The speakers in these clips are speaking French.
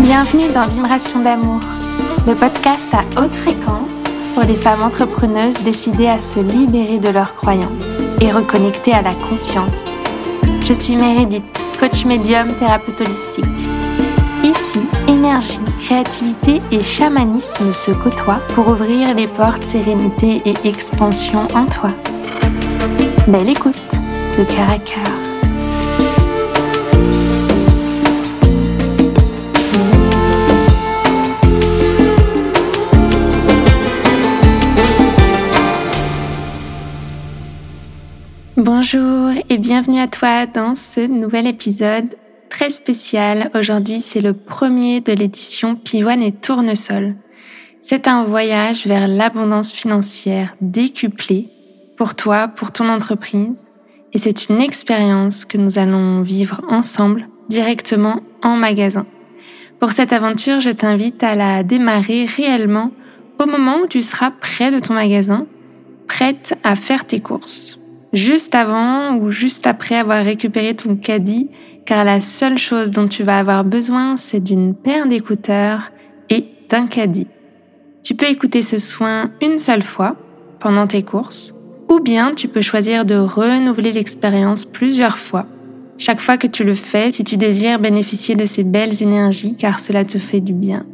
Bienvenue dans Vibration d'amour, le podcast à haute fréquence pour les femmes entrepreneuses décidées à se libérer de leurs croyances et reconnecter à la confiance. Je suis Meredith, coach médium thérapeute holistique. Créativité et chamanisme se côtoient pour ouvrir les portes sérénité et expansion en toi. Belle écoute, de cœur à cœur. Bonjour et bienvenue à toi dans ce nouvel épisode très spécial. Aujourd'hui, c'est le premier de l'édition Pivoine et Tournesol. C'est un voyage vers l'abondance financière décuplée pour toi, pour ton entreprise. Et c'est une expérience que nous allons vivre ensemble directement en magasin. Pour cette aventure, je t'invite à la démarrer réellement au moment où tu seras près de ton magasin, prête à faire tes courses juste avant ou juste après avoir récupéré ton caddie, car la seule chose dont tu vas avoir besoin, c'est d'une paire d'écouteurs et d'un caddie. Tu peux écouter ce soin une seule fois pendant tes courses, ou bien tu peux choisir de renouveler l'expérience plusieurs fois. Chaque fois que tu le fais, si tu désires bénéficier de ces belles énergies, car cela te fait du bien.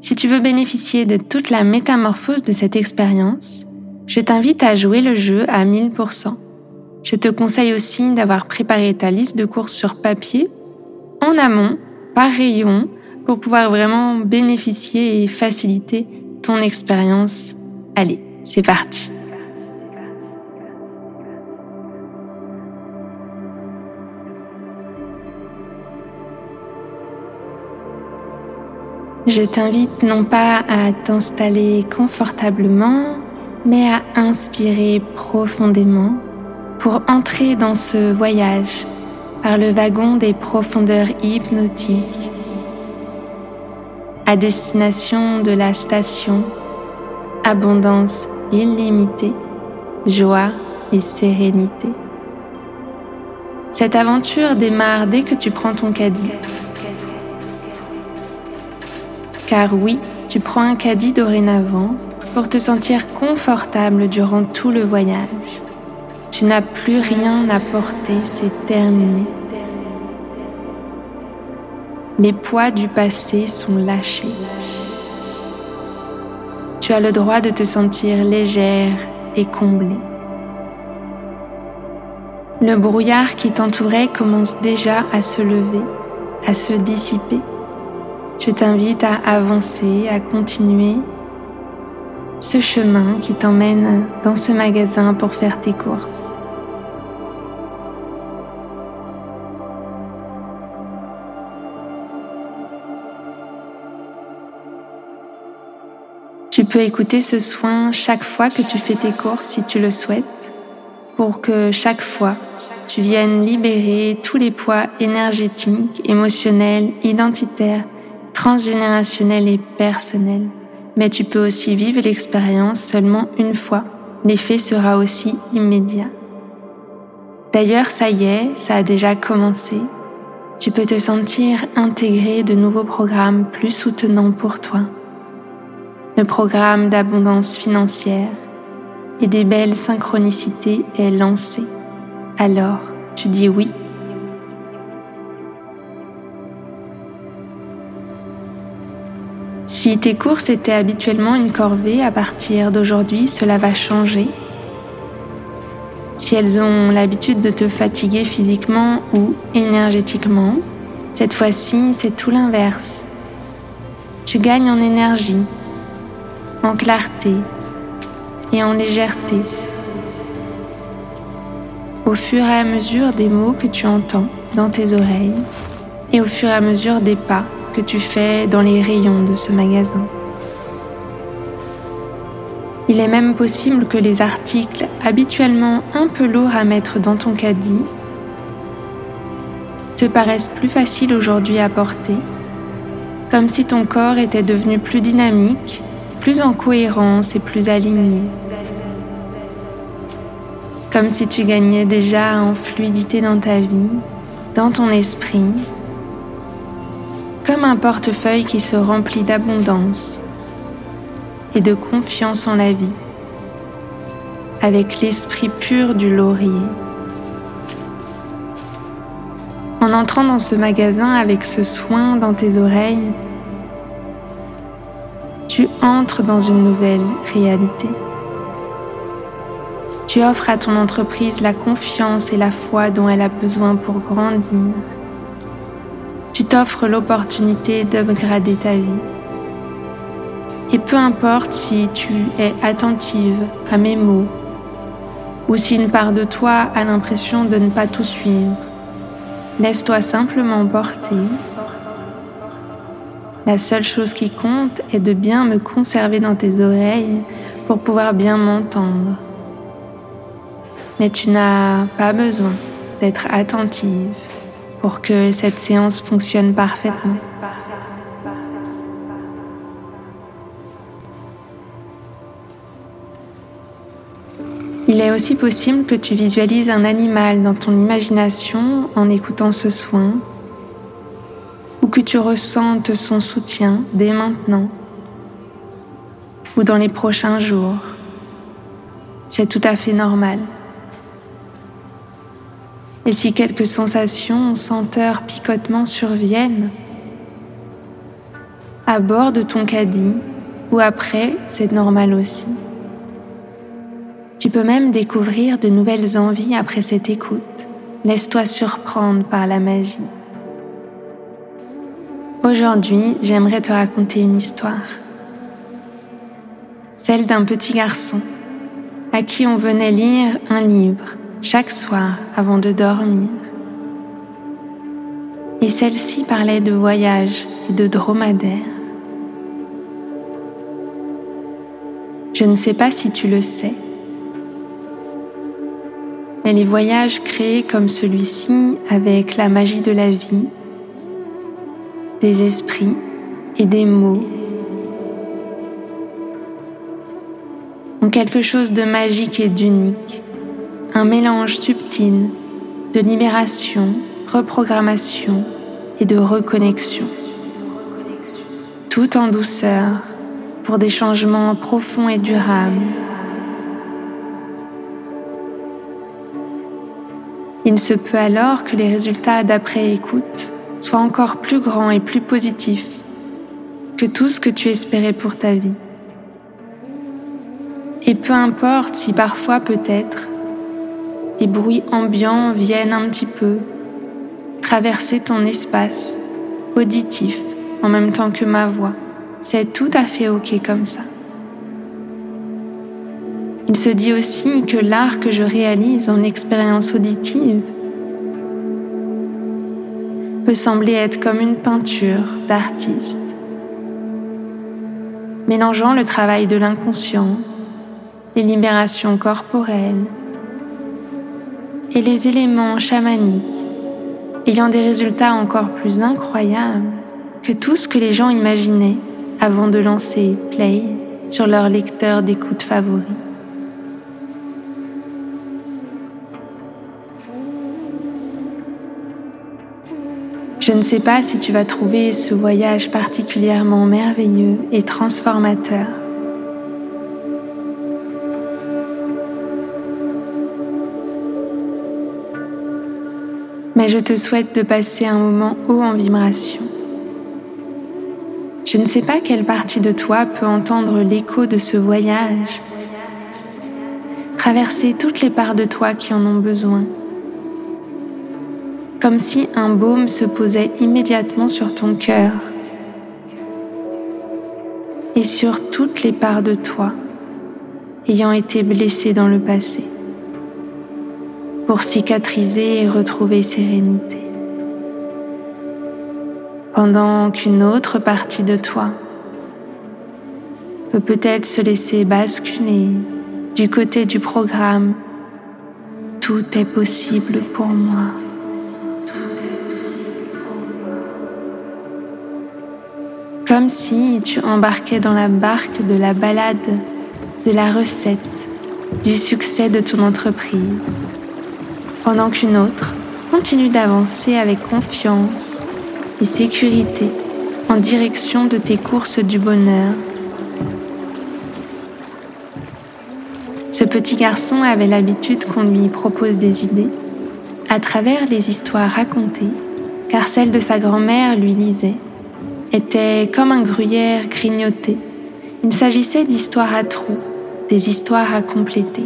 Si tu veux bénéficier de toute la métamorphose de cette expérience, je t'invite à jouer le jeu à 1000%. Je te conseille aussi d'avoir préparé ta liste de courses sur papier, en amont, par rayon, pour pouvoir vraiment bénéficier et faciliter ton expérience. Allez, c'est parti. Je t'invite non pas à t'installer confortablement, mais à inspirer profondément pour entrer dans ce voyage par le wagon des profondeurs hypnotiques à destination de la station Abondance illimitée, joie et sérénité. Cette aventure démarre dès que tu prends ton caddie. Car oui, tu prends un caddie dorénavant pour te sentir confortable durant tout le voyage. Tu n'as plus rien à porter, c'est terminé. Les poids du passé sont lâchés. Tu as le droit de te sentir légère et comblée. Le brouillard qui t'entourait commence déjà à se lever, à se dissiper. Je t'invite à avancer, à continuer ce chemin qui t'emmène dans ce magasin pour faire tes courses. Peux écouter ce soin chaque fois que tu fais tes courses si tu le souhaites, pour que chaque fois tu viennes libérer tous les poids énergétiques, émotionnels, identitaires, transgénérationnels et personnels mais tu peux aussi vivre l'expérience seulement une fois. L'effet sera aussi immédiat. D'ailleurs, ça y est, ça a déjà commencé. Tu peux te sentir intégré de nouveaux programmes plus soutenants pour toi. Le programme d'abondance financière et des belles synchronicités est lancé. Alors, tu dis oui? Si tes courses étaient habituellement une corvée, à partir d'aujourd'hui, cela va changer. Si elles ont l'habitude de te fatiguer physiquement ou énergétiquement, cette fois-ci, c'est tout l'inverse. Tu gagnes en énergie, en clarté et en légèreté au fur et à mesure des mots que tu entends dans tes oreilles et au fur et à mesure des pas que tu fais dans les rayons de ce magasin. Il est même possible que les articles habituellement un peu lourds à mettre dans ton caddie te paraissent plus faciles aujourd'hui à porter, comme si ton corps était devenu plus dynamique plus en cohérence et plus aligné. Comme si tu gagnais déjà en fluidité dans ta vie, dans ton esprit, comme un portefeuille qui se remplit d'abondance et de confiance en la vie, avec l'esprit pur du laurier. En entrant dans ce magasin avec ce soin dans tes oreilles, tu entres dans une nouvelle réalité. Tu offres à ton entreprise la confiance et la foi dont elle a besoin pour grandir. Tu t'offres l'opportunité d'upgrader ta vie. Et peu importe si tu es attentive à mes mots ou si une part de toi a l'impression de ne pas tout suivre, laisse-toi simplement porter. La seule chose qui compte est de bien me conserver dans tes oreilles pour pouvoir bien m'entendre. Mais tu n'as pas besoin d'être attentive pour que cette séance fonctionne parfaitement. Il est aussi possible que tu visualises un animal dans ton imagination en écoutant ce soin, ou que tu ressentes son soutien dès maintenant, ou dans les prochains jours. C'est tout à fait normal. Et si quelques sensations, senteurs, picotements surviennent, à bord de ton caddie ou après, c'est normal aussi. Tu peux même découvrir de nouvelles envies après cette écoute. Laisse-toi surprendre par la magie. Aujourd'hui, j'aimerais te raconter une histoire. Celle d'un petit garçon à qui on venait lire un livre chaque soir avant de dormir. Et celle-ci parlait de voyage et de dromadaire. Je ne sais pas si tu le sais, mais les voyages créés comme celui-ci avec la magie de la vie, des esprits et des mots ont quelque chose de magique et d'unique un mélange subtil de libération, reprogrammation et de reconnexion. Tout en douceur pour des changements profonds et durables. Il se peut alors que les résultats d'après-écoute soient encore plus grands et plus positifs que tout ce que tu espérais pour ta vie. Et peu importe si parfois peut-être les bruits ambiants viennent un petit peu traverser ton espace auditif en même temps que ma voix. C'est tout à fait ok comme ça. Il se dit aussi que l'art que je réalise en expérience auditive peut sembler être comme une peinture d'artiste, mélangeant le travail de l'inconscient, les libérations corporelles, et les éléments chamaniques, ayant des résultats encore plus incroyables que tout ce que les gens imaginaient avant de lancer Play sur leur lecteur d'écoute favori. Je ne sais pas si tu vas trouver ce voyage particulièrement merveilleux et transformateur. mais je te souhaite de passer un moment haut en vibration. Je ne sais pas quelle partie de toi peut entendre l'écho de ce voyage, traverser toutes les parts de toi qui en ont besoin, comme si un baume se posait immédiatement sur ton cœur et sur toutes les parts de toi ayant été blessées dans le passé pour cicatriser et retrouver sérénité. Pendant qu'une autre partie de toi peut peut-être se laisser basculer du côté du programme Tout est possible pour moi. Si tu embarquais dans la barque de la balade, de la recette, du succès de ton entreprise, pendant qu'une autre continue d'avancer avec confiance et sécurité en direction de tes courses du bonheur. Ce petit garçon avait l'habitude qu'on lui propose des idées à travers les histoires racontées, car celle de sa grand-mère lui lisait, était comme un gruyère grignoté. Il s'agissait d'histoires à trous, des histoires à compléter.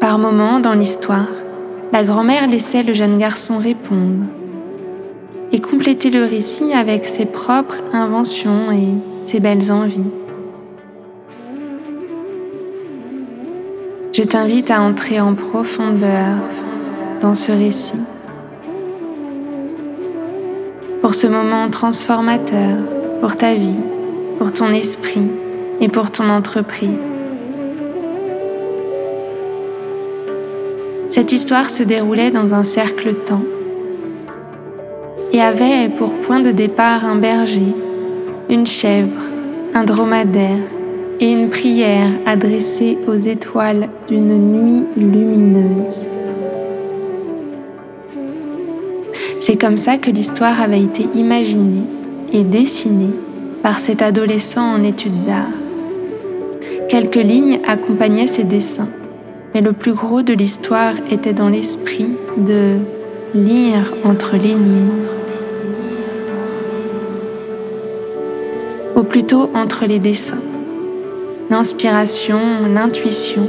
Par moments dans l'histoire, la grand-mère laissait le jeune garçon répondre et compléter le récit avec ses propres inventions et ses belles envies. Je t'invite à entrer en profondeur dans ce récit. Pour ce moment transformateur, pour ta vie, pour ton esprit et pour ton entreprise. Cette histoire se déroulait dans un cercle-temps et avait pour point de départ un berger, une chèvre, un dromadaire et une prière adressée aux étoiles d'une nuit lumineuse. C'est comme ça que l'histoire avait été imaginée et dessinée par cet adolescent en études d'art. Quelques lignes accompagnaient ces dessins, mais le plus gros de l'histoire était dans l'esprit de lire entre les lignes, ou plutôt entre les dessins. L'inspiration, l'intuition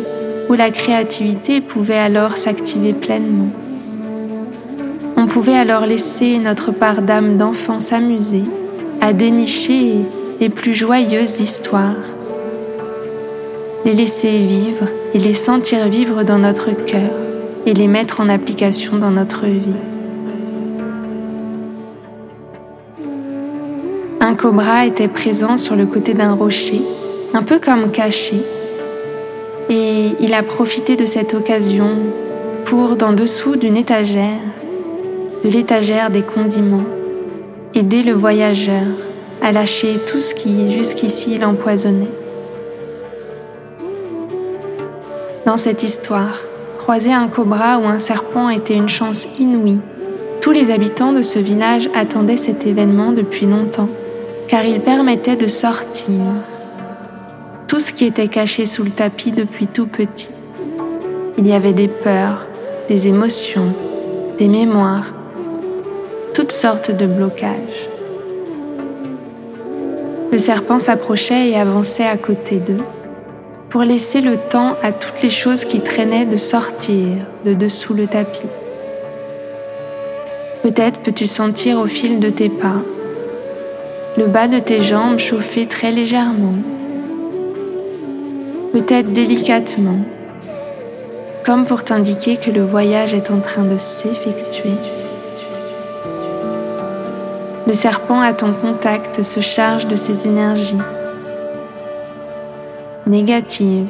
ou la créativité pouvaient alors s'activer pleinement. On pouvait alors laisser notre part d'âme d'enfant s'amuser à dénicher les plus joyeuses histoires, les laisser vivre et les sentir vivre dans notre cœur et les mettre en application dans notre vie. Un cobra était présent sur le côté d'un rocher un peu comme caché. Et il a profité de cette occasion pour, d'en dessous d'une étagère, de l'étagère des condiments, aider le voyageur à lâcher tout ce qui jusqu'ici l'empoisonnait. Dans cette histoire, croiser un cobra ou un serpent était une chance inouïe. Tous les habitants de ce village attendaient cet événement depuis longtemps, car il permettait de sortir, tout ce qui était caché sous le tapis depuis tout petit. Il y avait des peurs, des émotions, des mémoires, toutes sortes de blocages. Le serpent s'approchait et avançait à côté d'eux pour laisser le temps à toutes les choses qui traînaient de sortir de dessous le tapis. Peut-être peux-tu sentir au fil de tes pas le bas de tes jambes chauffer très légèrement peut-être délicatement, comme pour t'indiquer que le voyage est en train de s'effectuer. Le serpent à ton contact se charge de ses énergies. Négatives,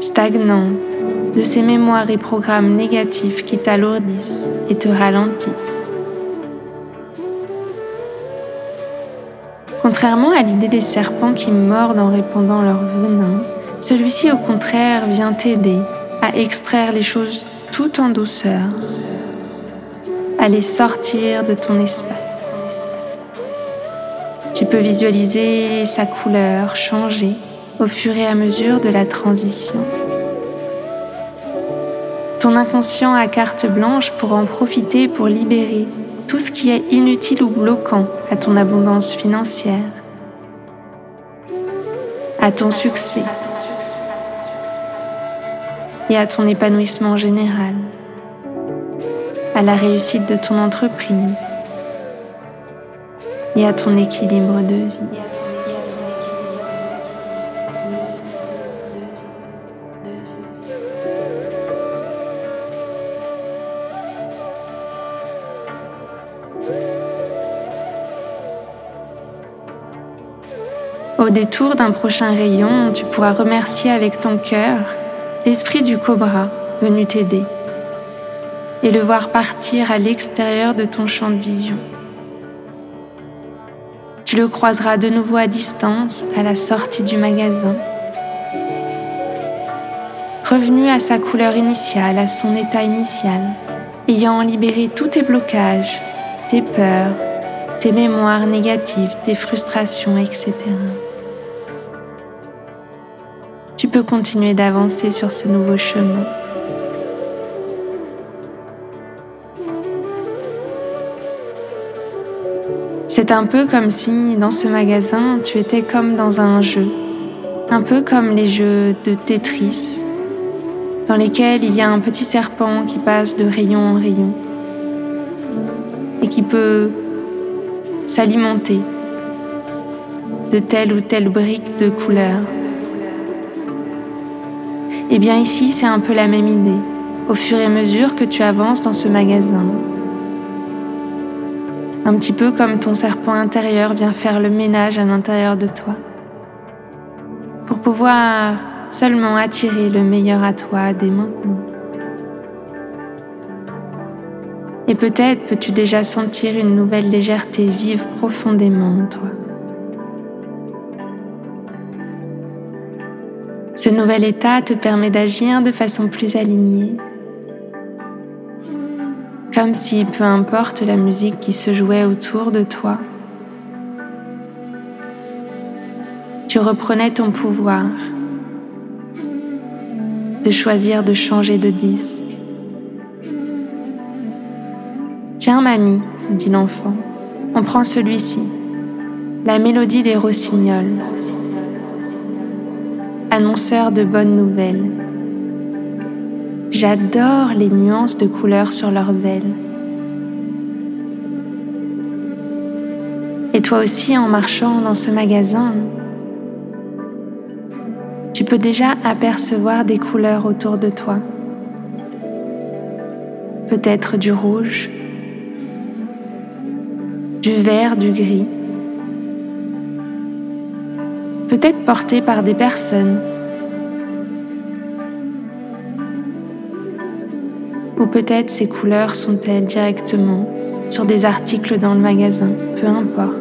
stagnantes, de ses mémoires et programmes négatifs qui t'alourdissent et te ralentissent. Contrairement à l'idée des serpents qui mordent en répandant leur venin, celui-ci au contraire vient t'aider à extraire les choses tout en douceur, à les sortir de ton espace. Tu peux visualiser sa couleur changer au fur et à mesure de la transition. Ton inconscient à carte blanche pour en profiter pour libérer tout ce qui est inutile ou bloquant à ton abondance financière, à ton succès et à ton épanouissement général, à la réussite de ton entreprise et à ton équilibre de vie. Au détour d'un prochain rayon, tu pourras remercier avec ton cœur l'esprit du cobra venu t'aider et le voir partir à l'extérieur de ton champ de vision. Tu le croiseras de nouveau à distance à la sortie du magasin. Revenu à sa couleur initiale, à son état initial, ayant libéré tous tes blocages, tes peurs, tes mémoires négatives, tes frustrations, etc. Tu peux continuer d'avancer sur ce nouveau chemin. C'est un peu comme si dans ce magasin, tu étais comme dans un jeu, un peu comme les jeux de Tetris, dans lesquels il y a un petit serpent qui passe de rayon en rayon et qui peut s'alimenter de telle ou telle brique de couleur. Eh bien ici, c'est un peu la même idée, au fur et à mesure que tu avances dans ce magasin. Un petit peu comme ton serpent intérieur vient faire le ménage à l'intérieur de toi, pour pouvoir seulement attirer le meilleur à toi dès maintenant. Et peut-être peux-tu déjà sentir une nouvelle légèreté vivre profondément en toi. Ce nouvel état te permet d'agir de façon plus alignée, comme si peu importe la musique qui se jouait autour de toi, tu reprenais ton pouvoir de choisir de changer de disque Tiens, mamie, dit l'enfant, on prend celui-ci, la mélodie des rossignols, annonceur de bonnes nouvelles. J'adore les nuances de couleurs sur leurs ailes. Et toi aussi, en marchant dans ce magasin, tu peux déjà apercevoir des couleurs autour de toi. Peut-être du rouge, du vert, du gris. Peut-être porté par des personnes. Ou peut-être ces couleurs sont-elles directement sur des articles dans le magasin, peu importe.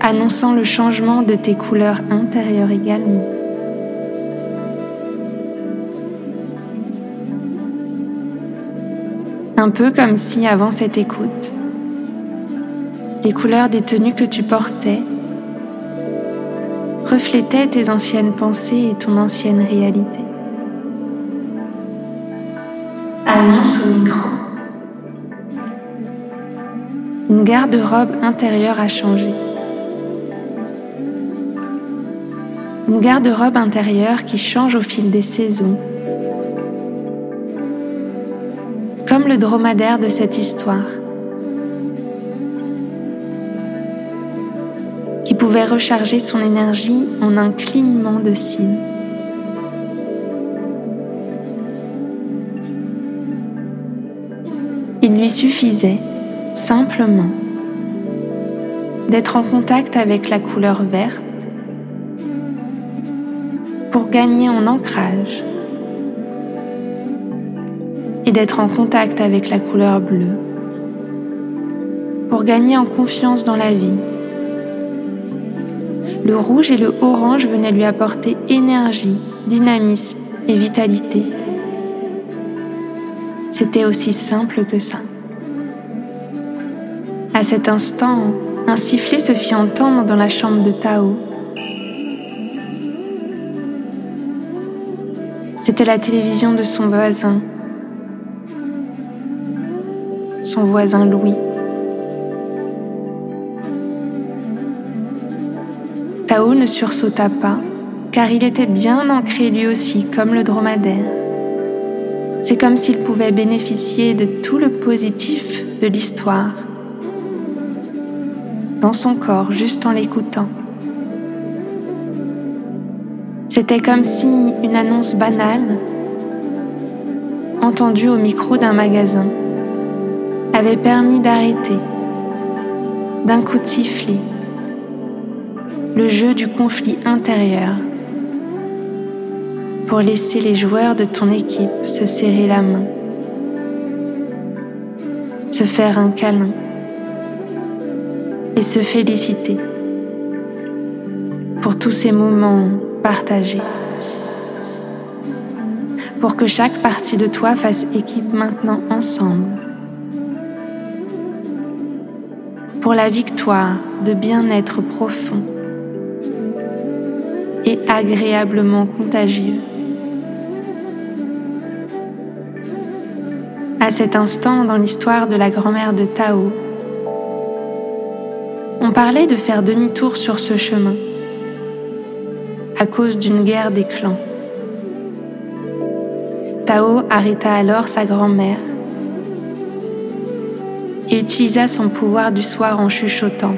Annonçant le changement de tes couleurs intérieures également. Un peu comme si avant cette écoute, les couleurs des tenues que tu portais reflétaient tes anciennes pensées et ton ancienne réalité. Annonce au micro. Une garde-robe intérieure a changé. Une garde-robe intérieure qui change au fil des saisons comme le dromadaire de cette histoire, qui pouvait recharger son énergie en un clignement de cils. Il lui suffisait simplement d'être en contact avec la couleur verte pour gagner en ancrage et d'être en contact avec la couleur bleue pour gagner en confiance dans la vie. Le rouge et le orange venaient lui apporter énergie, dynamisme et vitalité. C'était aussi simple que ça. À cet instant, un sifflet se fit entendre dans la chambre de Tao. C'était la télévision de son voisin son voisin Louis. Tao ne sursauta pas, car il était bien ancré lui aussi comme le dromadaire. C'est comme s'il pouvait bénéficier de tout le positif de l'histoire dans son corps juste en l'écoutant. C'était comme si une annonce banale, entendue au micro d'un magasin, avait permis d'arrêter, d'un coup de sifflet, le jeu du conflit intérieur pour laisser les joueurs de ton équipe se serrer la main, se faire un câlin et se féliciter pour tous ces moments partagés, pour que chaque partie de toi fasse équipe maintenant ensemble, pour la victoire de bien-être profond agréablement contagieux. À cet instant dans l'histoire de la grand-mère de Tao, on parlait de faire demi-tour sur ce chemin à cause d'une guerre des clans. Tao arrêta alors sa grand-mère et utilisa son pouvoir du soir en chuchotant.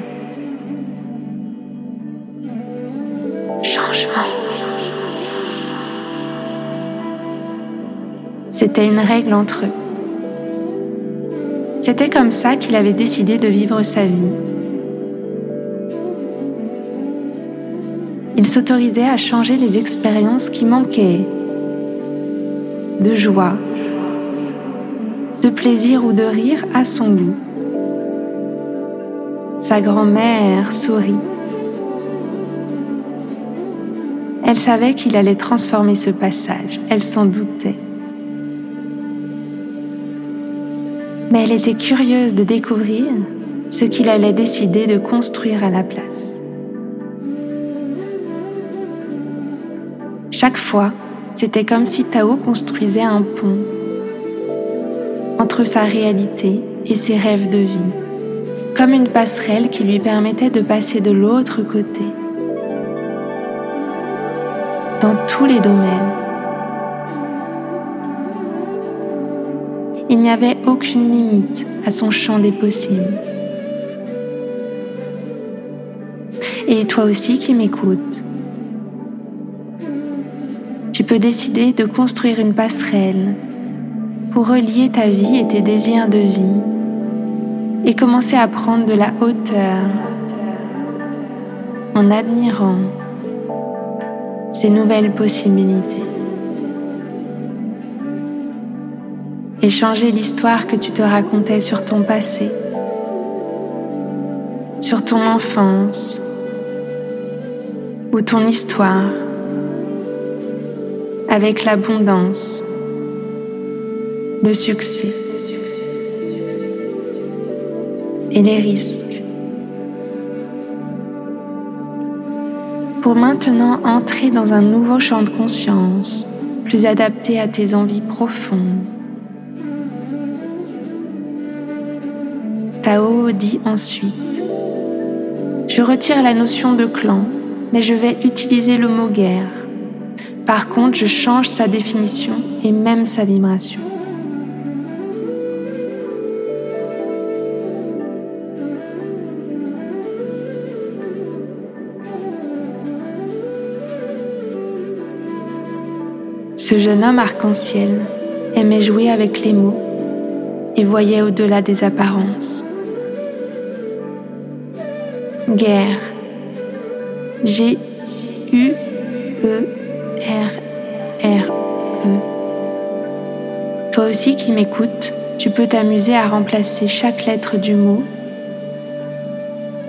C'était une règle entre eux. C'était comme ça qu'il avait décidé de vivre sa vie. Il s'autorisait à changer les expériences qui manquaient de joie, de plaisir ou de rire à son goût. Sa grand-mère sourit. Elle savait qu'il allait transformer ce passage, elle s'en doutait. Elle était curieuse de découvrir ce qu'il allait décider de construire à la place. Chaque fois, c'était comme si Tao construisait un pont entre sa réalité et ses rêves de vie, comme une passerelle qui lui permettait de passer de l'autre côté, dans tous les domaines. Aucune limite à son champ des possibles. Et toi aussi qui m'écoutes, tu peux décider de construire une passerelle pour relier ta vie et tes désirs de vie et commencer à prendre de la hauteur en admirant ces nouvelles possibilités. Et changer l'histoire que tu te racontais sur ton passé, sur ton enfance ou ton histoire avec l'abondance, le succès et les risques. Pour maintenant entrer dans un nouveau champ de conscience, plus adapté à tes envies profondes. Tao dit ensuite, je retire la notion de clan, mais je vais utiliser le mot guerre. Par contre, je change sa définition et même sa vibration. Ce jeune homme arc-en-ciel aimait jouer avec les mots et voyait au-delà des apparences. Guerre. G-U-E R-R-E. Toi aussi qui m'écoutes, tu peux t'amuser à remplacer chaque lettre du mot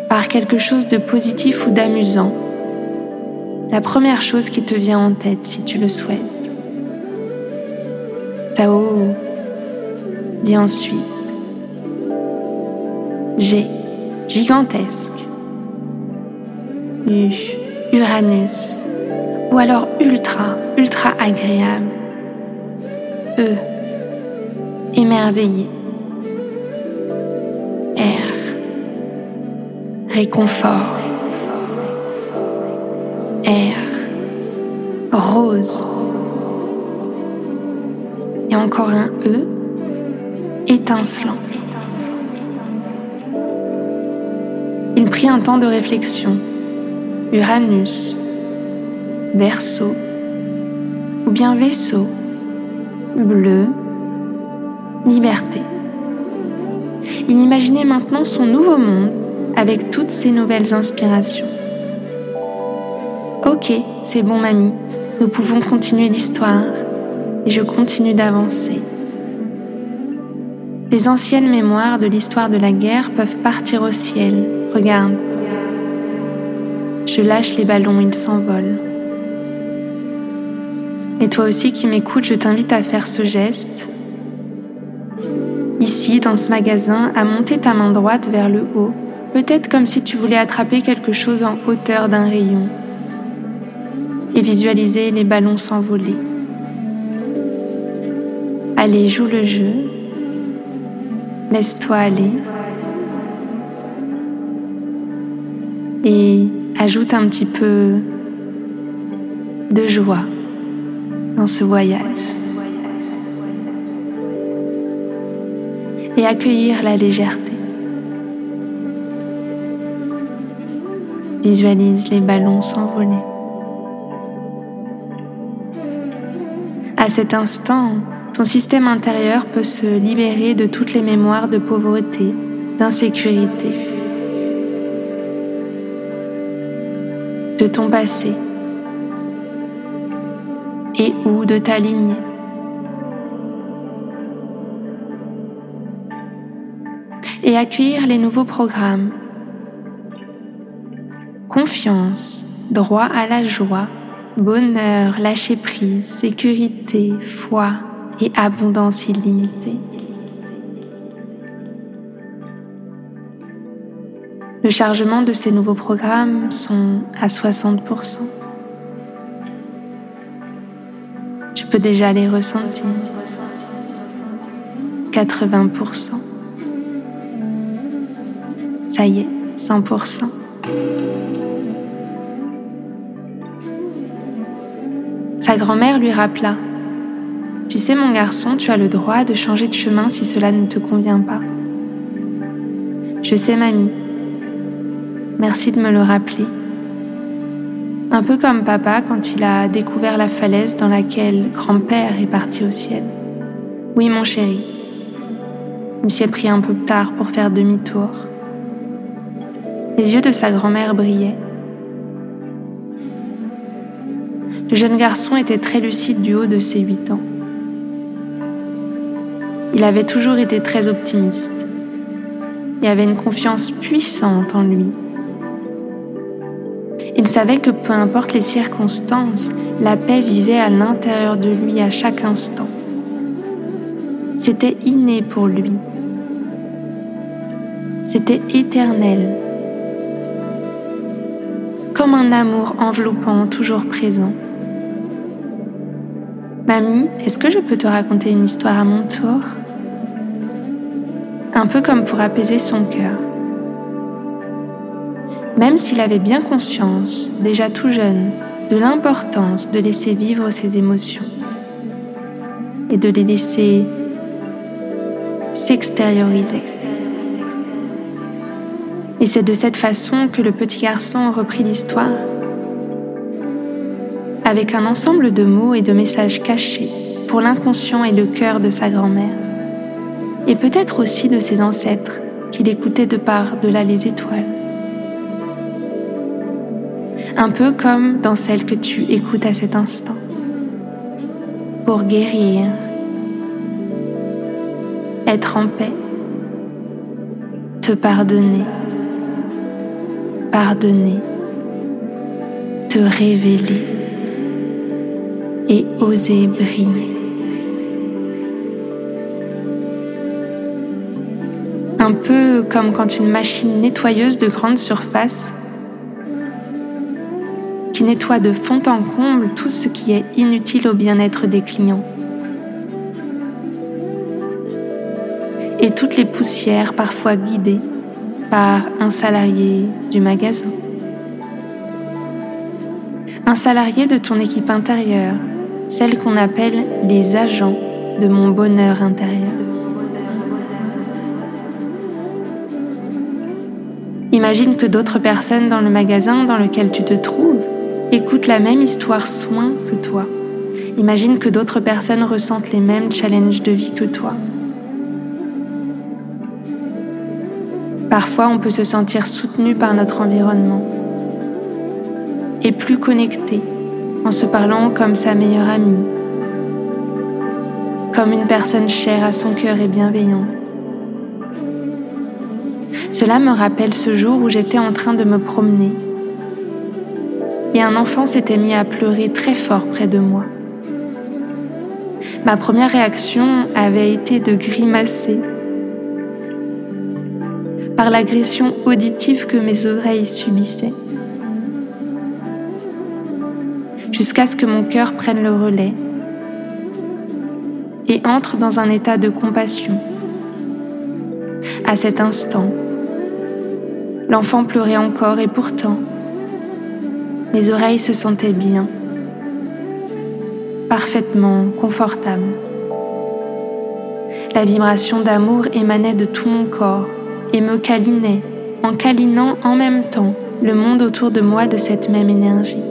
par quelque chose de positif ou d'amusant. La première chose qui te vient en tête si tu le souhaites. Tao dit ensuite G, gigantesque. Uranus ou alors ultra, ultra agréable. E, émerveillé. R, réconfort. R, rose. Et encore un E, étincelant. Il prit un temps de réflexion. Uranus, verso ou bien vaisseau, bleu, liberté. Il imaginait maintenant son nouveau monde avec toutes ses nouvelles inspirations. Ok, c'est bon mamie, Nous pouvons continuer l'histoire et je continue d'avancer. Les anciennes mémoires de l'histoire de la guerre peuvent partir au ciel. Regarde. Je lâche les ballons, ils s'envolent. Et toi aussi qui m'écoutes, je t'invite à faire ce geste. Ici, dans ce magasin, à monter ta main droite vers le haut, peut-être comme si tu voulais attraper quelque chose en hauteur d'un rayon et visualiser les ballons s'envoler. Allez, joue le jeu. Laisse-toi aller. Et ajoute un petit peu de joie dans ce voyage. Et accueillir la légèreté. Visualise les ballons s'envoler. À cet instant, ton système intérieur peut se libérer de toutes les mémoires de pauvreté, d'insécurité, de ton passé et ou de ta lignée. Et accueillir les nouveaux programmes. Confiance, droit à la joie, bonheur, lâcher prise, sécurité, foi et abondance illimitée. Le chargement de ces nouveaux programmes sont à 60%. Tu peux déjà les ressentir. 80%. Ça y est, 100%. Sa grand-mère lui rappela. Tu sais mon garçon, tu as le droit de changer de chemin si cela ne te convient pas. Je sais mamie. Merci de me le rappeler. Un peu comme papa quand il a découvert la falaise dans laquelle grand-père est parti au ciel. Oui, mon chéri. Il s'y est pris un peu tard pour faire demi-tour. Les yeux de sa grand-mère brillaient. Le jeune garçon était très lucide du haut de ses huit ans. Il avait toujours été très optimiste et avait une confiance puissante en lui il savait que peu importe les circonstances, la paix vivait à l'intérieur de lui à chaque instant. C'était inné pour lui. C'était éternel. Comme un amour enveloppant toujours présent. Mamie, est-ce que je peux te raconter une histoire à mon tour? Un peu comme pour apaiser son cœur. Même s'il avait bien conscience, déjà tout jeune, de l'importance de laisser vivre ses émotions et de les laisser s'extérioriser. Et c'est de cette façon que le petit garçon reprit l'histoire, avec un ensemble de mots et de messages cachés pour l'inconscient et le cœur de sa grand-mère, et peut-être aussi de ses ancêtres qu'il écoutait de par delà les étoiles un peu comme dans celle que tu écoutes à cet instant. Pour guérir, être en paix, te pardonner, pardonner, te révéler. Et oser briller. Un peu comme quand une machine nettoyeuse de grande surface qui nettoie de fond en comble tout ce qui est inutile au bien-être des clients. Et toutes les poussières parfois guidées par un salarié du magasin. Un salarié de ton équipe intérieure, celle qu'on appelle les agents de mon bonheur intérieur. Imagine que d'autres personnes dans le magasin dans lequel tu te trouves Écoute la même histoire soin que toi. Imagine que d'autres personnes ressentent les mêmes challenges de vie que toi. Parfois, on peut se sentir soutenu par notre environnement et plus connecté en se parlant comme sa meilleure amie, comme une personne chère à son cœur et bienveillante. Cela me rappelle ce jour où j'étais en train de me promener et un enfant s'était mis à pleurer très fort près de moi. Ma première réaction avait été de grimacer par l'agression auditive que mes oreilles subissaient. Jusqu'à ce que mon cœur prenne le relais et entre dans un état de compassion. À cet instant, l'enfant pleurait encore et pourtant, mes oreilles se sentaient bien, parfaitement confortables. La vibration d'amour émanait de tout mon corps et me câlinait en câlinant en même temps le monde autour de moi de cette même énergie.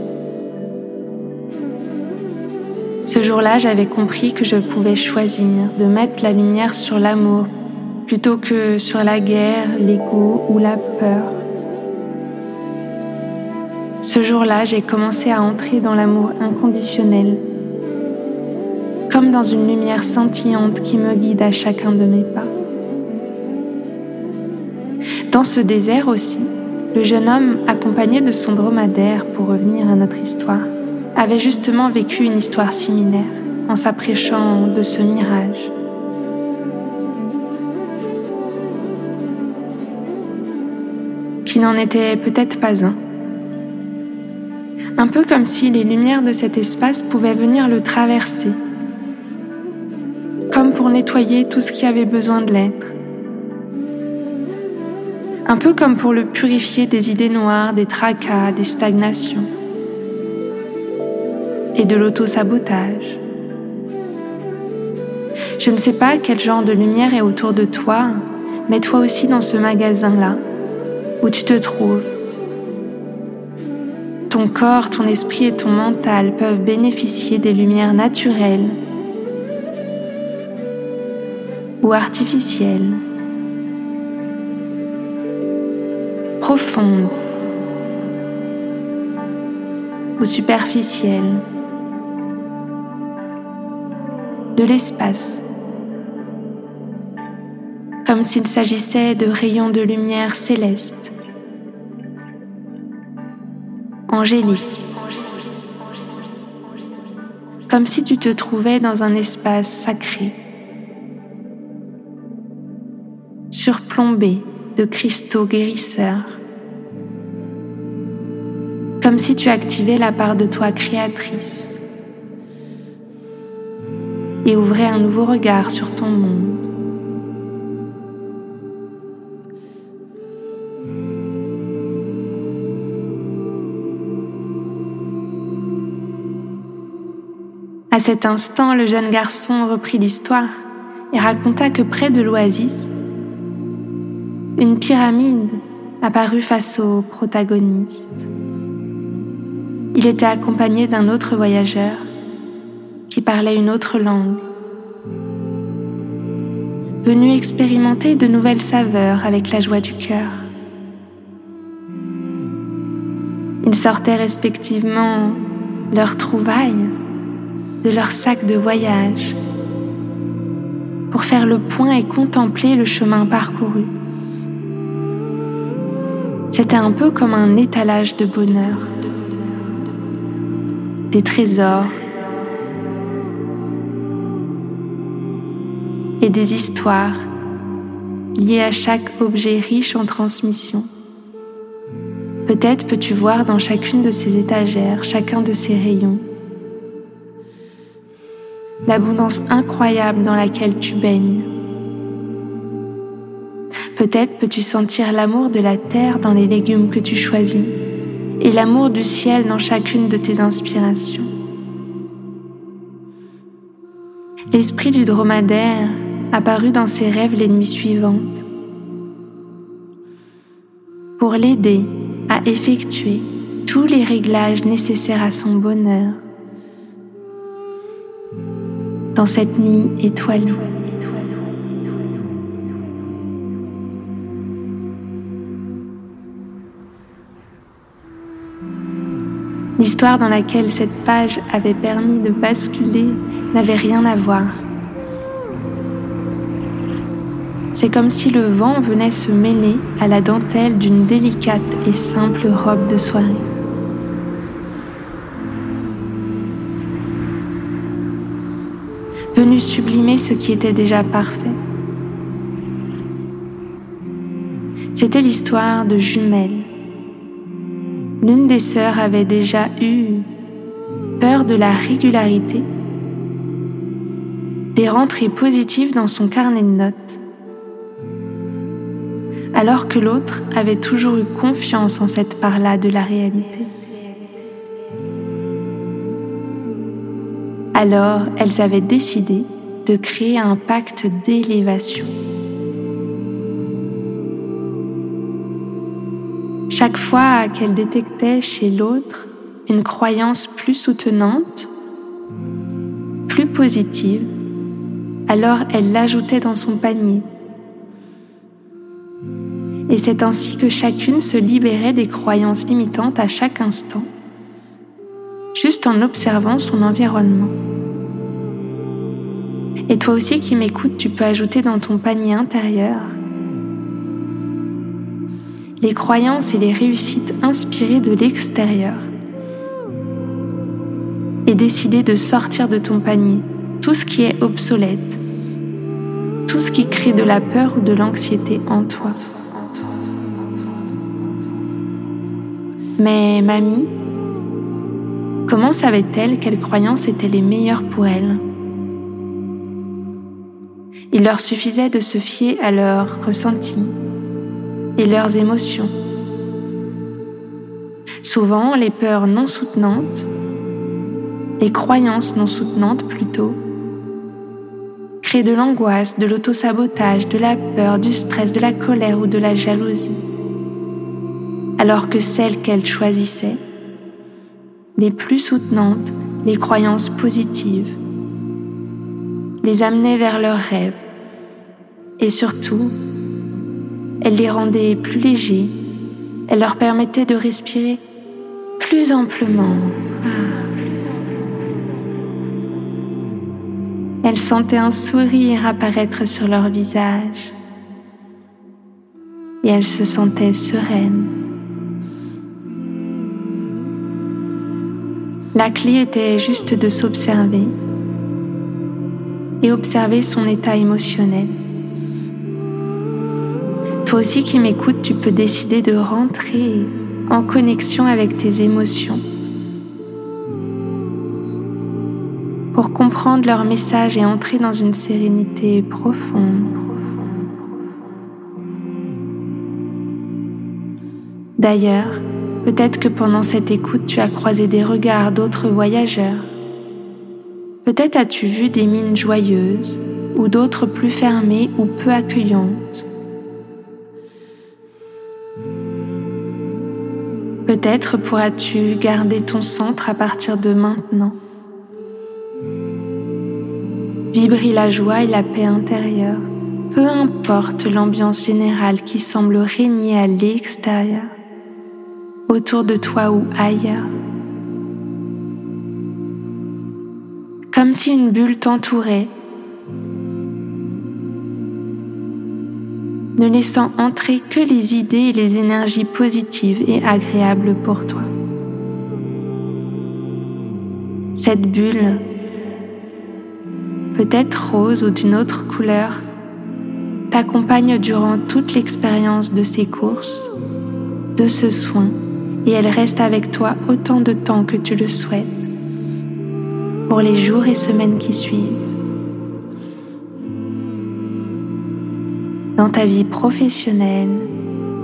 Ce jour-là, j'avais compris que je pouvais choisir de mettre la lumière sur l'amour plutôt que sur la guerre, l'ego ou la peur. Ce jour-là, j'ai commencé à entrer dans l'amour inconditionnel, comme dans une lumière scintillante qui me guide à chacun de mes pas. Dans ce désert aussi, le jeune homme, accompagné de son dromadaire pour revenir à notre histoire, avait justement vécu une histoire similaire en s'approchant de ce mirage. Qui n'en était peut-être pas un. Un peu comme si les lumières de cet espace pouvaient venir le traverser, comme pour nettoyer tout ce qui avait besoin de l'être un peu comme pour le purifier des idées noires, des tracas, des stagnations et de l'auto-sabotage. Je ne sais pas quel genre de lumière est autour de toi, mais toi aussi dans ce magasin-là, où tu te trouves. Ton corps, ton esprit et ton mental peuvent bénéficier des lumières naturelles ou artificielles profonde ou superficielle de l'espace, comme s'il s'agissait de rayons de lumière céleste, angélique, comme si tu te trouvais dans un espace sacré, surplombé de cristaux guérisseurs comme si tu activais la part de toi créatrice et ouvrais un nouveau regard sur ton monde. À cet instant, le jeune garçon reprit l'histoire et raconta que près de l'oasis, une pyramide apparut face au protagoniste. Il était accompagné d'un autre voyageur qui parlait une autre langue, venu expérimenter de nouvelles saveurs avec la joie du cœur. Ils sortaient respectivement leurs trouvailles de leur sac de voyage pour faire le point et contempler le chemin parcouru. C'était un peu comme un étalage de bonheur des trésors et des histoires liées à chaque objet riche en transmission. Peut-être peux-tu voir dans chacune de ces étagères, chacun de ces rayons, l'abondance incroyable dans laquelle tu baignes. Peut-être peux-tu sentir l'amour de la terre dans les légumes que tu choisis et l'amour du ciel dans chacune de tes inspirations. L'esprit du dromadaire apparut dans ses rêves les nuits suivantes pour l'aider à effectuer tous les réglages nécessaires à son bonheur dans cette nuit étoilée. L'histoire dans laquelle cette page avait permis de basculer n'avait rien à voir. C'est comme si le vent venait se mêler à la dentelle d'une délicate et simple robe de soirée. Sublimer ce qui était déjà parfait. C'était l'histoire de jumelles. L'une des sœurs avait déjà eu peur de la régularité, des rentrées positives dans son carnet de notes, alors que l'autre avait toujours eu confiance en cette part-là de la réalité. Alors elles avaient décidé de créer un pacte d'élévation. Chaque fois qu'elle détectait chez l'autre une croyance plus soutenante, plus positive, alors elle l'ajoutait dans son panier. Et c'est ainsi que chacune se libérait des croyances limitantes à chaque instant, juste en observant son environnement. Et toi aussi qui m'écoutes, tu peux ajouter dans ton panier intérieur les croyances et les réussites inspirées de l'extérieur. Et décider de sortir de ton panier tout ce qui est obsolète, tout ce qui crée de la peur ou de l'anxiété en toi. Mais mamie, comment savait-elle quelles croyances étaient les meilleures pour elle? Il leur suffisait de se fier à leurs ressentis, et leurs émotions. Souvent, les peurs non soutenantes, les croyances non soutenantes plutôt, créent de l'angoisse, de l'autosabotage, de la peur, du stress, de la colère ou de la jalousie. Alors que celles qu'elles choisissaient, les plus soutenantes, les croyances positives, les amenaient vers leurs rêves et surtout elle les rendait plus légers, elle leur permettait de respirer plus amplement. Elle sentait un sourire apparaître sur leur visage et elle se sentait sereine. La clé était juste de s'observer et observer son état émotionnel. Toi aussi qui m'écoutes, tu peux décider de rentrer en connexion avec tes émotions pour comprendre leur message et entrer dans une sérénité profonde. D'ailleurs, peut-être que pendant cette écoute, tu as croisé des regards d'autres voyageurs. Peut-être as-tu vu des mines joyeuses ou d'autres plus fermées ou peu accueillantes. Peut-être pourras-tu garder ton centre à partir de maintenant. Vibrer la joie et la paix intérieure, peu importe l'ambiance générale qui semble régner à l'extérieur, autour de toi ou ailleurs. Comme si une bulle t'entourait ne laissant entrer que les idées et les énergies positives et agréables pour toi. Cette bulle, peut-être rose ou d'une autre couleur, t'accompagne durant toute l'expérience de ces courses, de ce soin, et elle reste avec toi autant de temps que tu le souhaites, pour les jours et semaines qui suivent. dans ta vie professionnelle,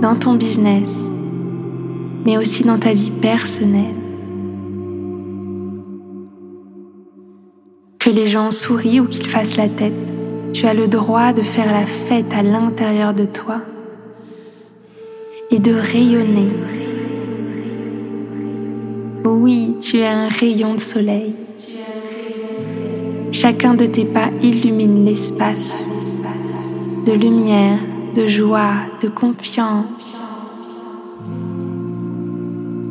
dans ton business, mais aussi dans ta vie personnelle. Que les gens sourient ou qu'ils fassent la tête, tu as le droit de faire la fête à l'intérieur de toi et de rayonner. Oui, tu es un rayon de soleil. Chacun de tes pas illumine l'espace de lumière, de joie, de confiance.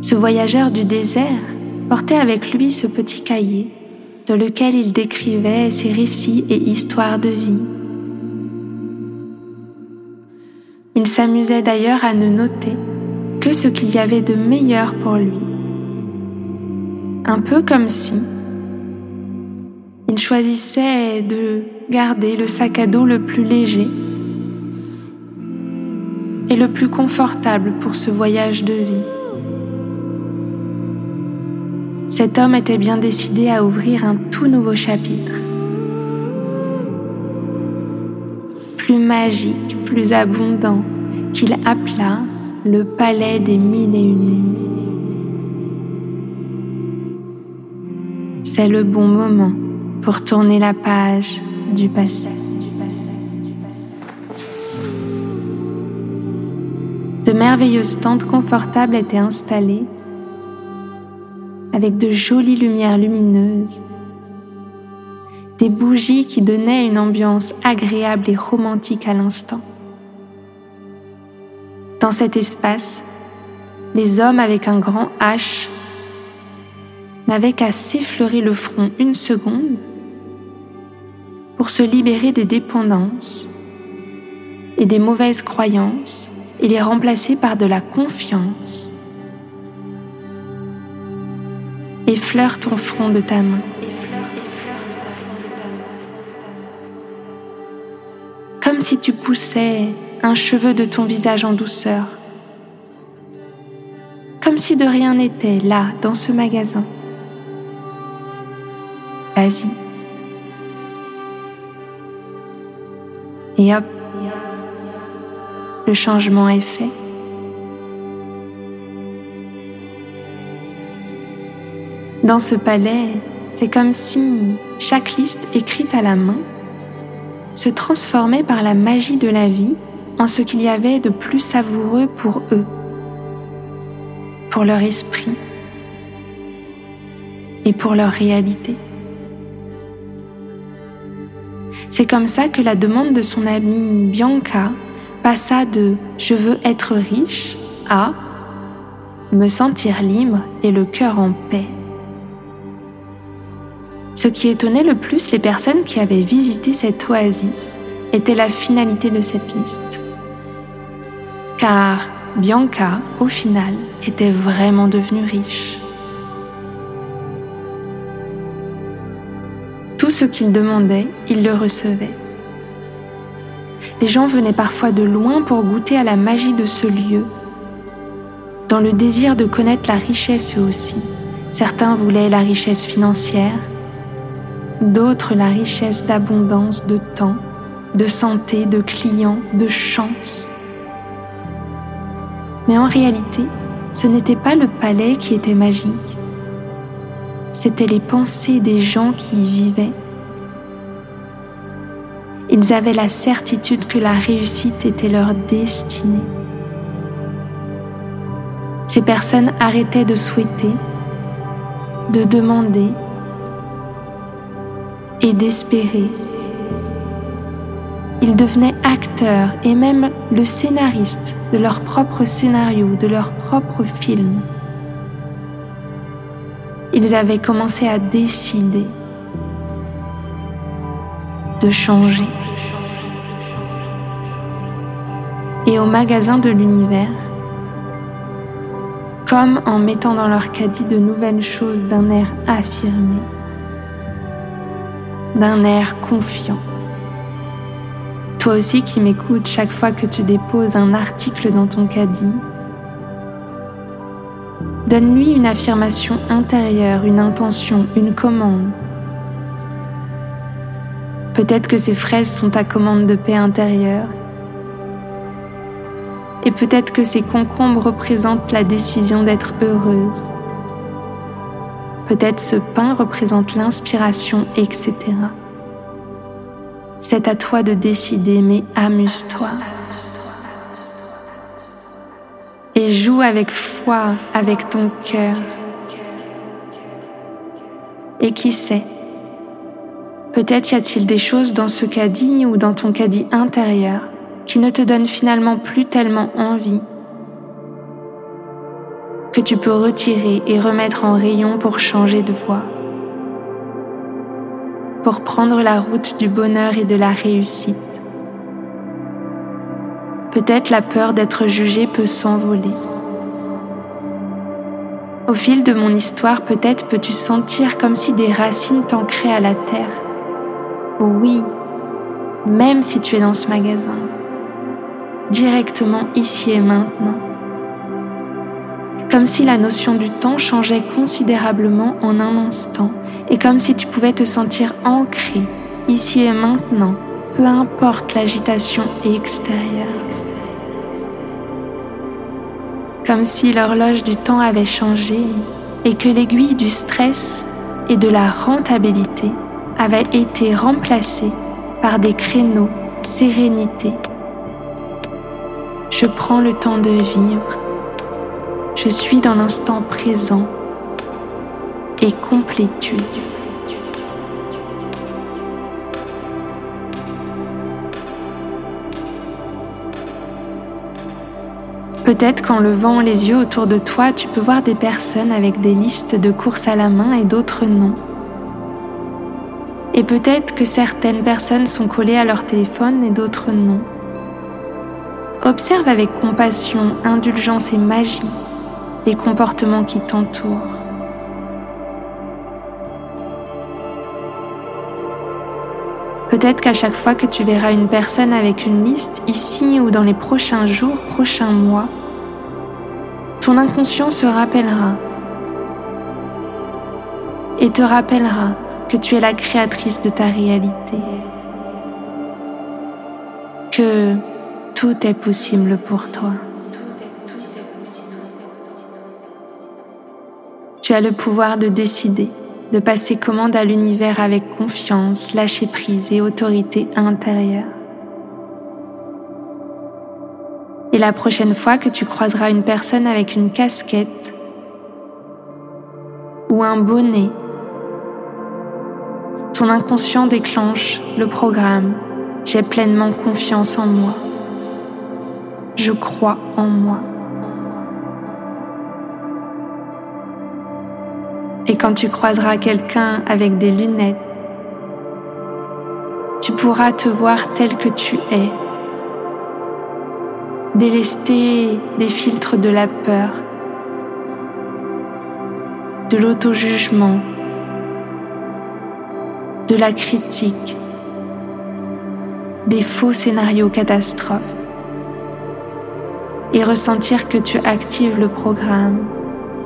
Ce voyageur du désert portait avec lui ce petit cahier dans lequel il décrivait ses récits et histoires de vie. Il s'amusait d'ailleurs à ne noter que ce qu'il y avait de meilleur pour lui. Un peu comme si il choisissait de garder le sac à dos le plus léger et le plus confortable pour ce voyage de vie. Cet homme était bien décidé à ouvrir un tout nouveau chapitre. Plus magique, plus abondant, qu'il appela le palais des mille et une. C'est le bon moment pour tourner la page du passé. De merveilleuses tentes confortables étaient installées avec de jolies lumières lumineuses, des bougies qui donnaient une ambiance agréable et romantique à l'instant. Dans cet espace, les hommes avec un grand H n'avaient qu'à s'effleurer le front une seconde pour se libérer des dépendances et des mauvaises croyances et les remplacer par de la confiance. Effleure ton front de ta main. Comme si tu poussais un cheveu de ton visage en douceur. Comme si de rien n'était là, dans ce magasin. Vas-y. Et hop, le changement est fait. Dans ce palais, c'est comme si chaque liste écrite à la main se transformait par la magie de la vie en ce qu'il y avait de plus savoureux pour eux, pour leur esprit et pour leur réalité. C'est comme ça que la demande de son amie Bianca passa de je veux être riche à me sentir libre et le cœur en paix. Ce qui étonnait le plus les personnes qui avaient visité cette oasis était la finalité de cette liste. Car Bianca, au final, était vraiment devenue riche. Ce qu'il demandait, il le recevait. Les gens venaient parfois de loin pour goûter à la magie de ce lieu, dans le désir de connaître la richesse eux aussi. Certains voulaient la richesse financière, d'autres la richesse d'abondance de temps, de santé, de clients, de chance. Mais en réalité, ce n'était pas le palais qui était magique, c'étaient les pensées des gens qui y vivaient ils avaient la certitude que la réussite était leur destinée. Ces personnes arrêtaient de souhaiter, de demander et d'espérer. Ils devenaient acteurs et même le scénariste de leur propre scénario, de leur propre film. Ils avaient commencé à décider de changer. Et au magasin de l'univers, comme en mettant dans leur caddie de nouvelles choses d'un air affirmé, d'un air confiant. Toi aussi qui m'écoutes chaque fois que tu déposes un article dans ton caddie, donne-lui une affirmation intérieure, une intention, une commande Peut-être que ces fraises sont ta commande de paix intérieure. Et peut-être que ces concombres représentent la décision d'être heureuse. Peut-être ce pain représente l'inspiration, etc. C'est à toi de décider, mais amuse-toi. Et joue avec foi, avec ton cœur. Et qui sait, Peut-être y a-t-il des choses dans ce caddie ou dans ton caddie intérieur qui ne te donnent finalement plus tellement envie. que tu peux retirer et remettre en rayon pour changer de voie, pour prendre la route du bonheur et de la réussite. Peut-être la peur d'être jugé peut s'envoler. Au fil de mon histoire, peut-être peux-tu sentir comme si des racines t'ancraient à la terre. Oui, même si tu es dans ce magasin, directement ici et maintenant. Comme si la notion du temps changeait considérablement en un instant et comme si tu pouvais te sentir ancré ici et maintenant, peu importe l'agitation extérieure. Comme si l'horloge du temps avait changé et que l'aiguille du stress et de la rentabilité avait été remplacée par des créneaux sérénité. Je prends le temps de vivre. Je suis dans l'instant présent et complétude. Peut-être qu'en levant les yeux autour de toi, tu peux voir des personnes avec des listes de courses à la main et d'autres non. Et peut-être que certaines personnes sont collées à leur téléphone et d'autres non. Observe avec compassion, indulgence et magie les comportements qui t'entourent. Peut-être qu'à chaque fois que tu verras une personne avec une liste, ici ou dans les prochains jours, prochains mois, ton inconscient se rappellera et te rappellera que tu es la créatrice de ta réalité, que tout est possible pour toi. Tu as le pouvoir de décider, de passer commande à l'univers avec confiance, lâcher prise et autorité intérieure. Et la prochaine fois que tu croiseras une personne avec une casquette ou un bonnet ton inconscient déclenche le programme. J'ai pleinement confiance en moi. Je crois en moi. Et quand tu croiseras quelqu'un avec des lunettes, tu pourras te voir tel que tu es. Délester des filtres de la peur, de l'auto-jugement, de la critique, des faux scénarios catastrophes et ressentir que tu actives le programme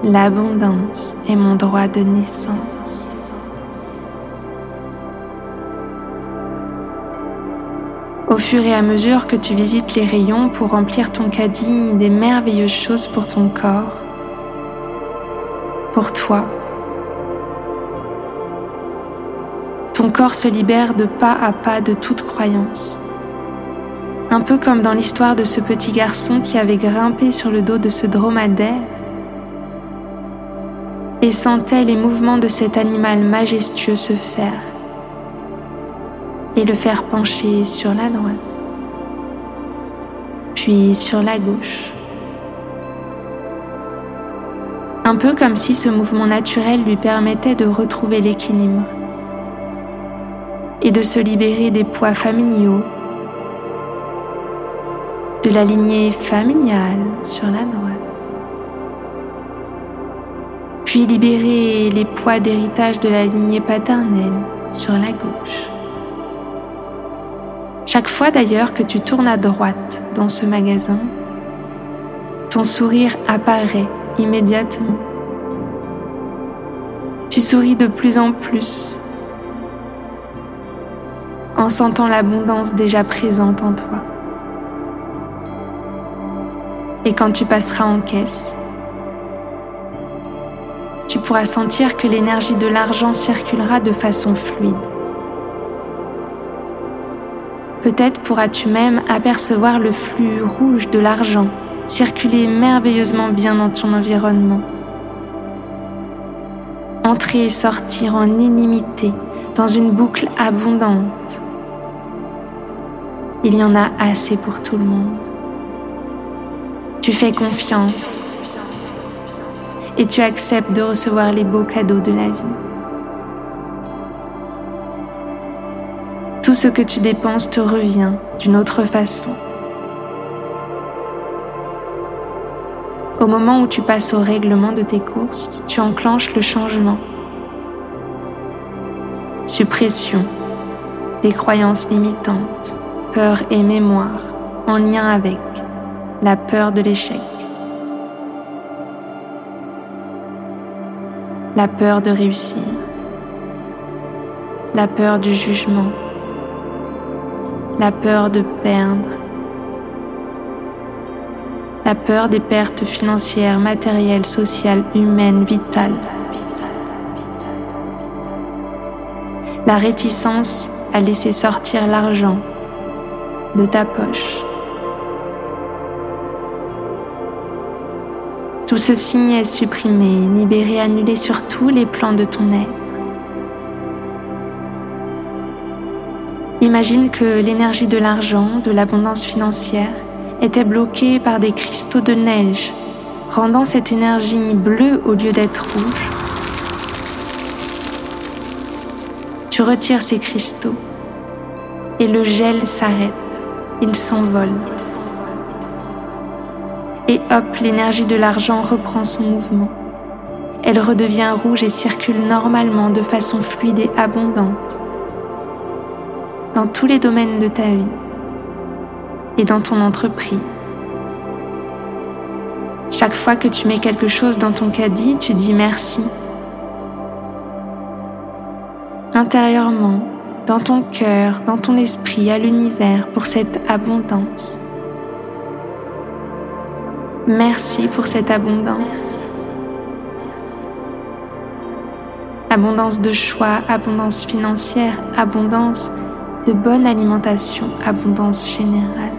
L'abondance est mon droit de naissance. Au fur et à mesure que tu visites les rayons pour remplir ton caddie des merveilleuses choses pour ton corps, pour toi, ton corps se libère de pas à pas de toute croyance. Un peu comme dans l'histoire de ce petit garçon qui avait grimpé sur le dos de ce dromadaire et sentait les mouvements de cet animal majestueux se faire et le faire pencher sur la droite, puis sur la gauche. Un peu comme si ce mouvement naturel lui permettait de retrouver l'équilibre et de se libérer des poids familiaux, de la lignée familiale sur la droite, puis libérer les poids d'héritage de la lignée paternelle sur la gauche. Chaque fois d'ailleurs que tu tournes à droite dans ce magasin, ton sourire apparaît immédiatement. Tu souris de plus en plus en sentant l'abondance déjà présente en toi. Et quand tu passeras en caisse, tu pourras sentir que l'énergie de l'argent circulera de façon fluide. Peut-être pourras-tu même apercevoir le flux rouge de l'argent circuler merveilleusement bien dans ton environnement. Entrer et sortir en illimité dans une boucle abondante il y en a assez pour tout le monde. Tu fais confiance et tu acceptes de recevoir les beaux cadeaux de la vie. Tout ce que tu dépenses te revient d'une autre façon. Au moment où tu passes au règlement de tes courses, tu enclenches le changement. Suppression des croyances limitantes, peur et mémoire en lien avec la peur de l'échec, la peur de réussir, la peur du jugement, la peur de perdre, la peur des pertes financières, matérielles, sociales, humaines, vitales, la réticence à laisser sortir l'argent de ta poche. Tout ceci est supprimé, libéré, annulé sur tous les plans de ton être. Imagine que l'énergie de l'argent, de l'abondance financière, était bloquée par des cristaux de neige, rendant cette énergie bleue au lieu d'être rouge. Tu retires ces cristaux et le gel s'arrête, il s'envole. Et hop, l'énergie de l'argent reprend son mouvement. Elle redevient rouge et circule normalement de façon fluide et abondante dans tous les domaines de ta vie et dans ton entreprise. Chaque fois que tu mets quelque chose dans ton caddie, tu dis merci. Intérieurement, dans ton cœur, dans ton esprit, à l'univers pour cette abondance. Merci pour cette abondance. Abondance de choix, abondance financière, abondance de bonne alimentation, abondance générale.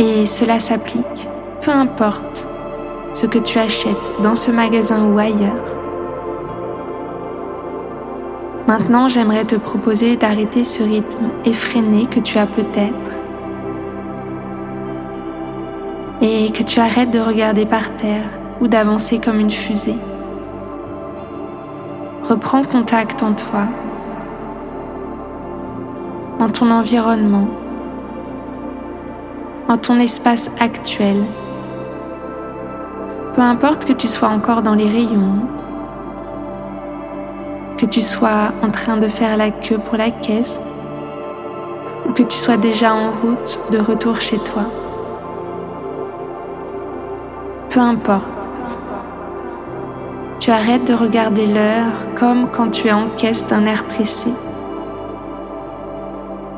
Et cela s'applique, peu importe ce que tu achètes dans ce magasin ou ailleurs. Maintenant, j'aimerais te proposer d'arrêter ce rythme effréné que tu as peut-être et que tu arrêtes de regarder par terre ou d'avancer comme une fusée. Reprends contact en toi en ton environnement, en ton espace actuel. Peu importe que tu sois encore dans les rayons, que tu sois en train de faire la queue pour la caisse, ou que tu sois déjà en route de retour chez toi. Peu importe. Tu arrêtes de regarder l'heure comme quand tu es en caisse d'un air pressé.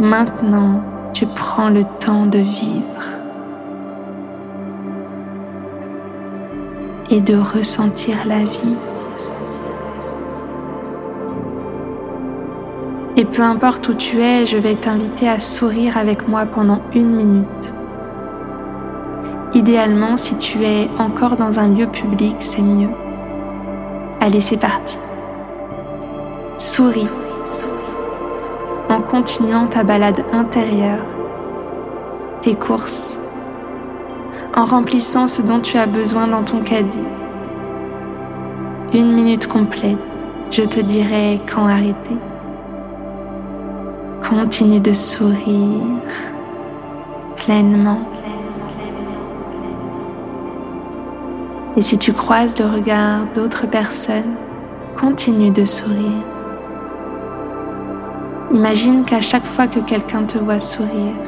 Maintenant, tu prends le temps de vivre et de ressentir la vie. Et peu importe où tu es, je vais t'inviter à sourire avec moi pendant une minute. Idéalement, si tu es encore dans un lieu public, c'est mieux. Allez, c'est parti. Souris en continuant ta balade intérieure, tes courses, en remplissant ce dont tu as besoin dans ton caddie. Une minute complète, je te dirai quand arrêter. Continue de sourire pleinement. Et si tu croises le regard d'autres personnes, continue de sourire. Imagine qu'à chaque fois que quelqu'un te voit sourire,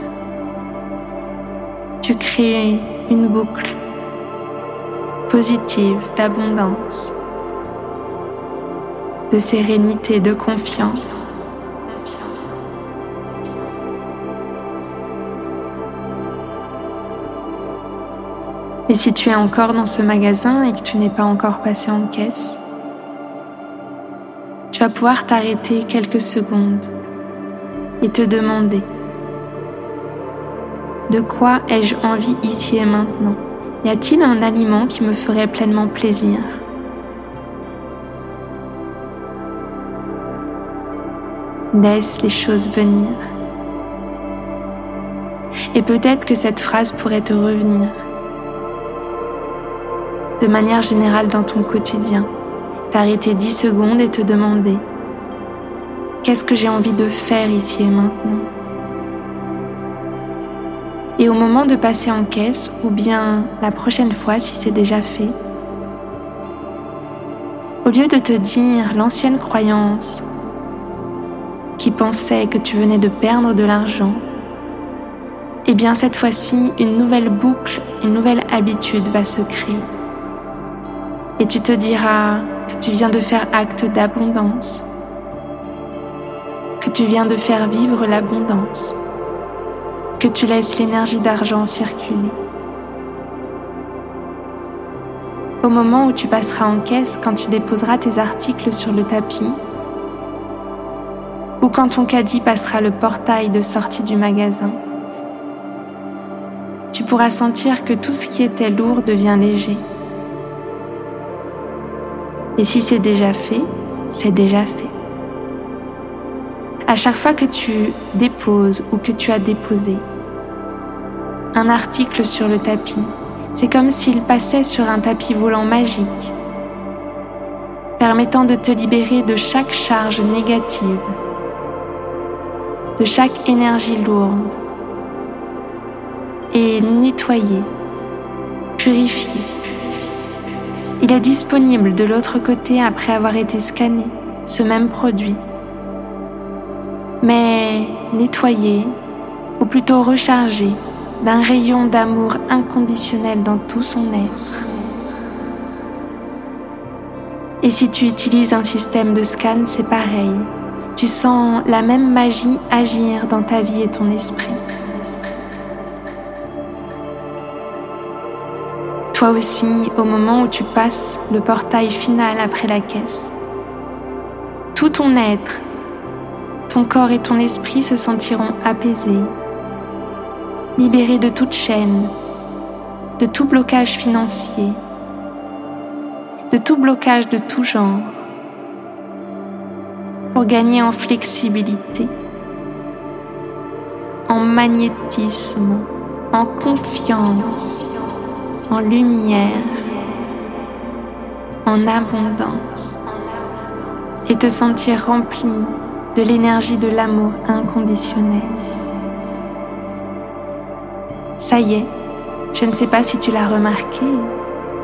tu crées une boucle positive d'abondance, de sérénité, de confiance. Et si tu es encore dans ce magasin et que tu n'es pas encore passé en caisse, tu vas pouvoir t'arrêter quelques secondes et te demander de quoi ai-je envie ici et maintenant? Y a-t-il un aliment qui me ferait pleinement plaisir? Laisse les choses venir. Et peut-être que cette phrase pourrait te revenir. De manière générale dans ton quotidien. T'arrêter 10 secondes et te demander qu'est-ce que j'ai envie de faire ici et maintenant? Et au moment de passer en caisse, ou bien la prochaine fois si c'est déjà fait, au lieu de te dire l'ancienne croyance qui pensait que tu venais de perdre de l'argent, eh bien cette fois-ci, une nouvelle boucle, une nouvelle habitude va se créer. Et tu te diras que tu viens de faire acte d'abondance, que tu viens de faire vivre l'abondance, que tu laisses l'énergie d'argent circuler. Au moment où tu passeras en caisse, quand tu déposeras tes articles sur le tapis, ou quand ton caddie passera le portail de sortie du magasin, tu pourras sentir que tout ce qui était lourd devient léger. Et si c'est déjà fait, c'est déjà fait. À chaque fois que tu déposes ou que tu as déposé un article sur le tapis, c'est comme s'il passait sur un tapis volant magique, permettant de te libérer de chaque charge négative, de chaque énergie lourde, et nettoyer, purifier. Il est disponible de l'autre côté après avoir été scanné, ce même produit. Mais nettoyer, ou plutôt recharger, d'un rayon d'amour inconditionnel dans tout son être. Et si tu utilises un système de scan, c'est pareil. Tu sens la même magie agir dans ta vie et ton esprit. Toi aussi, au moment où tu passes le portail final après la caisse, tout ton être, ton corps et ton esprit se sentiront apaisés, libéré de toute chaîne, de tout blocage financier, de tout blocage de tout genre, pour gagner en flexibilité, en magnétisme, en confiance, en lumière, en abondance, et te sentir rempli de l'énergie de l'amour inconditionnel. Ça y est, je ne sais pas si tu l'as remarqué,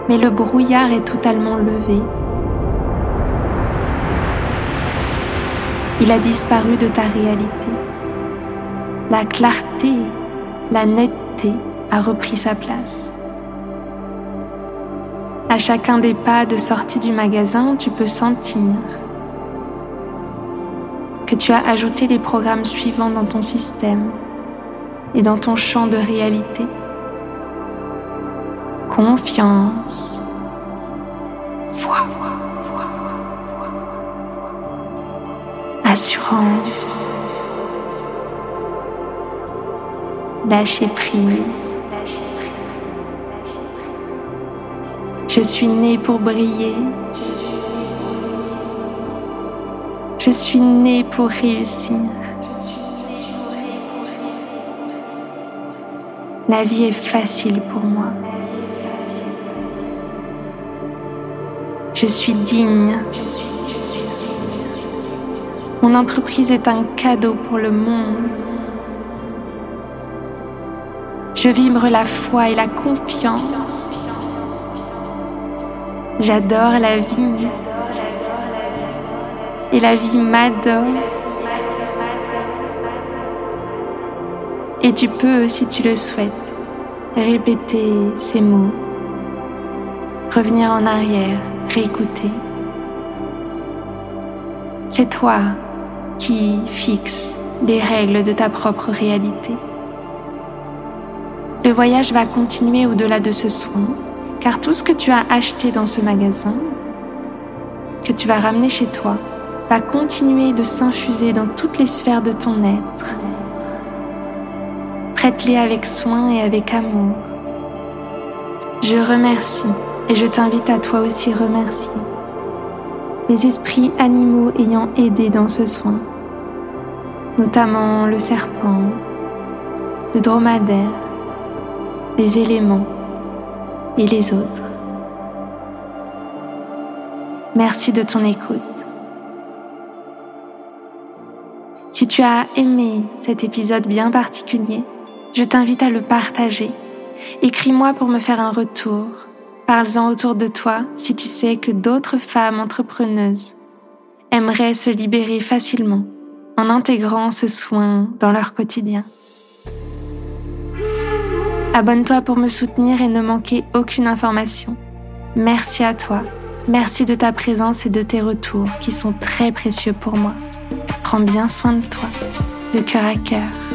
mais le brouillard est totalement levé. Il a disparu de ta réalité. La clarté, la netteté a repris sa place. À chacun des pas de sortie du magasin, tu peux sentir que tu as ajouté les programmes suivants dans ton système et dans ton champ de réalité. Confiance, assurance, lâcher prise. Je suis né pour briller. Je suis né pour réussir. La vie est facile pour moi. Je suis digne. Mon entreprise est un cadeau pour le monde. Je vibre la foi et la confiance. J'adore la vie. Et la vie m'adore. Et tu peux, si tu le souhaites, répéter ces mots, revenir en arrière, réécouter. C'est toi qui fixes les règles de ta propre réalité. Le voyage va continuer au-delà de ce soin, car tout ce que tu as acheté dans ce magasin, que tu vas ramener chez toi, va continuer de s'infuser dans toutes les sphères de ton être Traite-les avec soin et avec amour. Je remercie et je t'invite à toi aussi remercier les esprits animaux ayant aidé dans ce soin, notamment le serpent, le dromadaire, les éléments et les autres. Merci de ton écoute. Si tu as aimé cet épisode bien particulier, je t'invite à le partager. Écris-moi pour me faire un retour. Parle-en autour de toi si tu sais que d'autres femmes entrepreneuses aimeraient se libérer facilement en intégrant ce soin dans leur quotidien. Abonne-toi pour me soutenir et ne manquer aucune information. Merci à toi. Merci de ta présence et de tes retours qui sont très précieux pour moi. Prends bien soin de toi, de cœur à cœur.